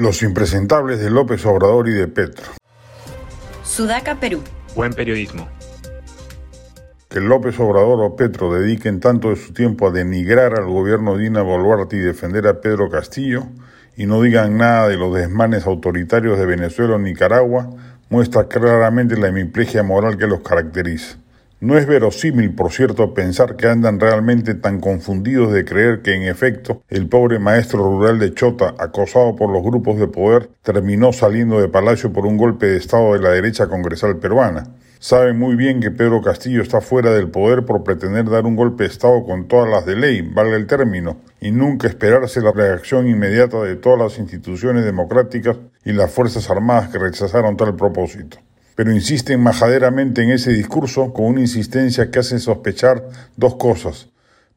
Los impresentables de López Obrador y de Petro. Sudaca, Perú. Buen periodismo. Que López Obrador o Petro dediquen tanto de su tiempo a denigrar al gobierno de Dina Boluarte y defender a Pedro Castillo y no digan nada de los desmanes autoritarios de Venezuela o Nicaragua muestra claramente la hemiplegia moral que los caracteriza. No es verosímil, por cierto, pensar que andan realmente tan confundidos de creer que en efecto el pobre maestro rural de Chota, acosado por los grupos de poder, terminó saliendo de palacio por un golpe de Estado de la derecha congresal peruana. Saben muy bien que Pedro Castillo está fuera del poder por pretender dar un golpe de Estado con todas las de ley, valga el término, y nunca esperarse la reacción inmediata de todas las instituciones democráticas y las Fuerzas Armadas que rechazaron tal propósito pero insisten majaderamente en ese discurso con una insistencia que hace sospechar dos cosas.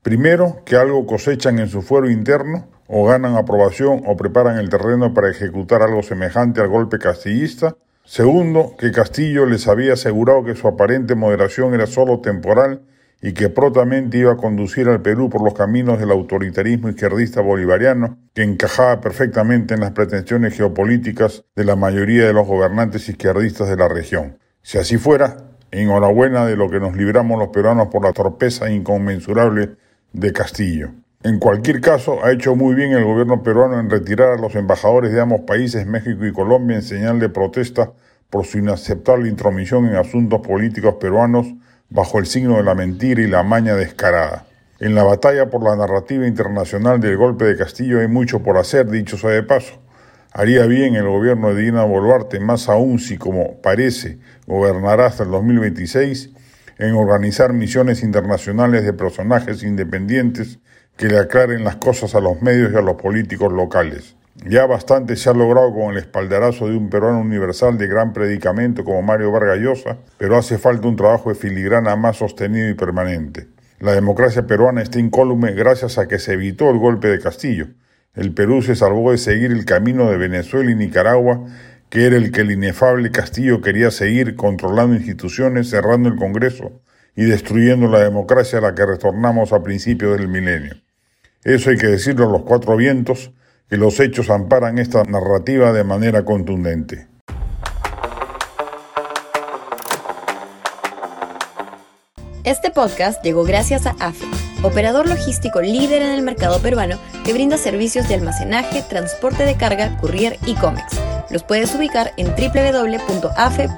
Primero, que algo cosechan en su fuero interno, o ganan aprobación o preparan el terreno para ejecutar algo semejante al golpe castillista. Segundo, que Castillo les había asegurado que su aparente moderación era solo temporal y que prontamente iba a conducir al Perú por los caminos del autoritarismo izquierdista bolivariano, que encajaba perfectamente en las pretensiones geopolíticas de la mayoría de los gobernantes izquierdistas de la región. Si así fuera, enhorabuena de lo que nos libramos los peruanos por la torpeza inconmensurable de Castillo. En cualquier caso, ha hecho muy bien el gobierno peruano en retirar a los embajadores de ambos países, México y Colombia, en señal de protesta por su inaceptable intromisión en asuntos políticos peruanos bajo el signo de la mentira y la maña descarada. En la batalla por la narrativa internacional del golpe de Castillo hay mucho por hacer, dicho sea de paso. Haría bien el gobierno de Dina Boluarte, más aún si, como parece, gobernará hasta el 2026, en organizar misiones internacionales de personajes independientes que le aclaren las cosas a los medios y a los políticos locales. Ya bastante se ha logrado con el espaldarazo de un peruano universal de gran predicamento como Mario Vargas Llosa, pero hace falta un trabajo de filigrana más sostenido y permanente. La democracia peruana está incólume gracias a que se evitó el golpe de Castillo. El Perú se salvó de seguir el camino de Venezuela y Nicaragua, que era el que el inefable Castillo quería seguir, controlando instituciones, cerrando el Congreso y destruyendo la democracia a la que retornamos a principios del milenio. Eso hay que decirlo a los cuatro vientos, que los hechos amparan esta narrativa de manera contundente. Este podcast llegó gracias a AFE, operador logístico líder en el mercado peruano que brinda servicios de almacenaje, transporte de carga, courier y cómics. Los puedes ubicar en www.afe.pe.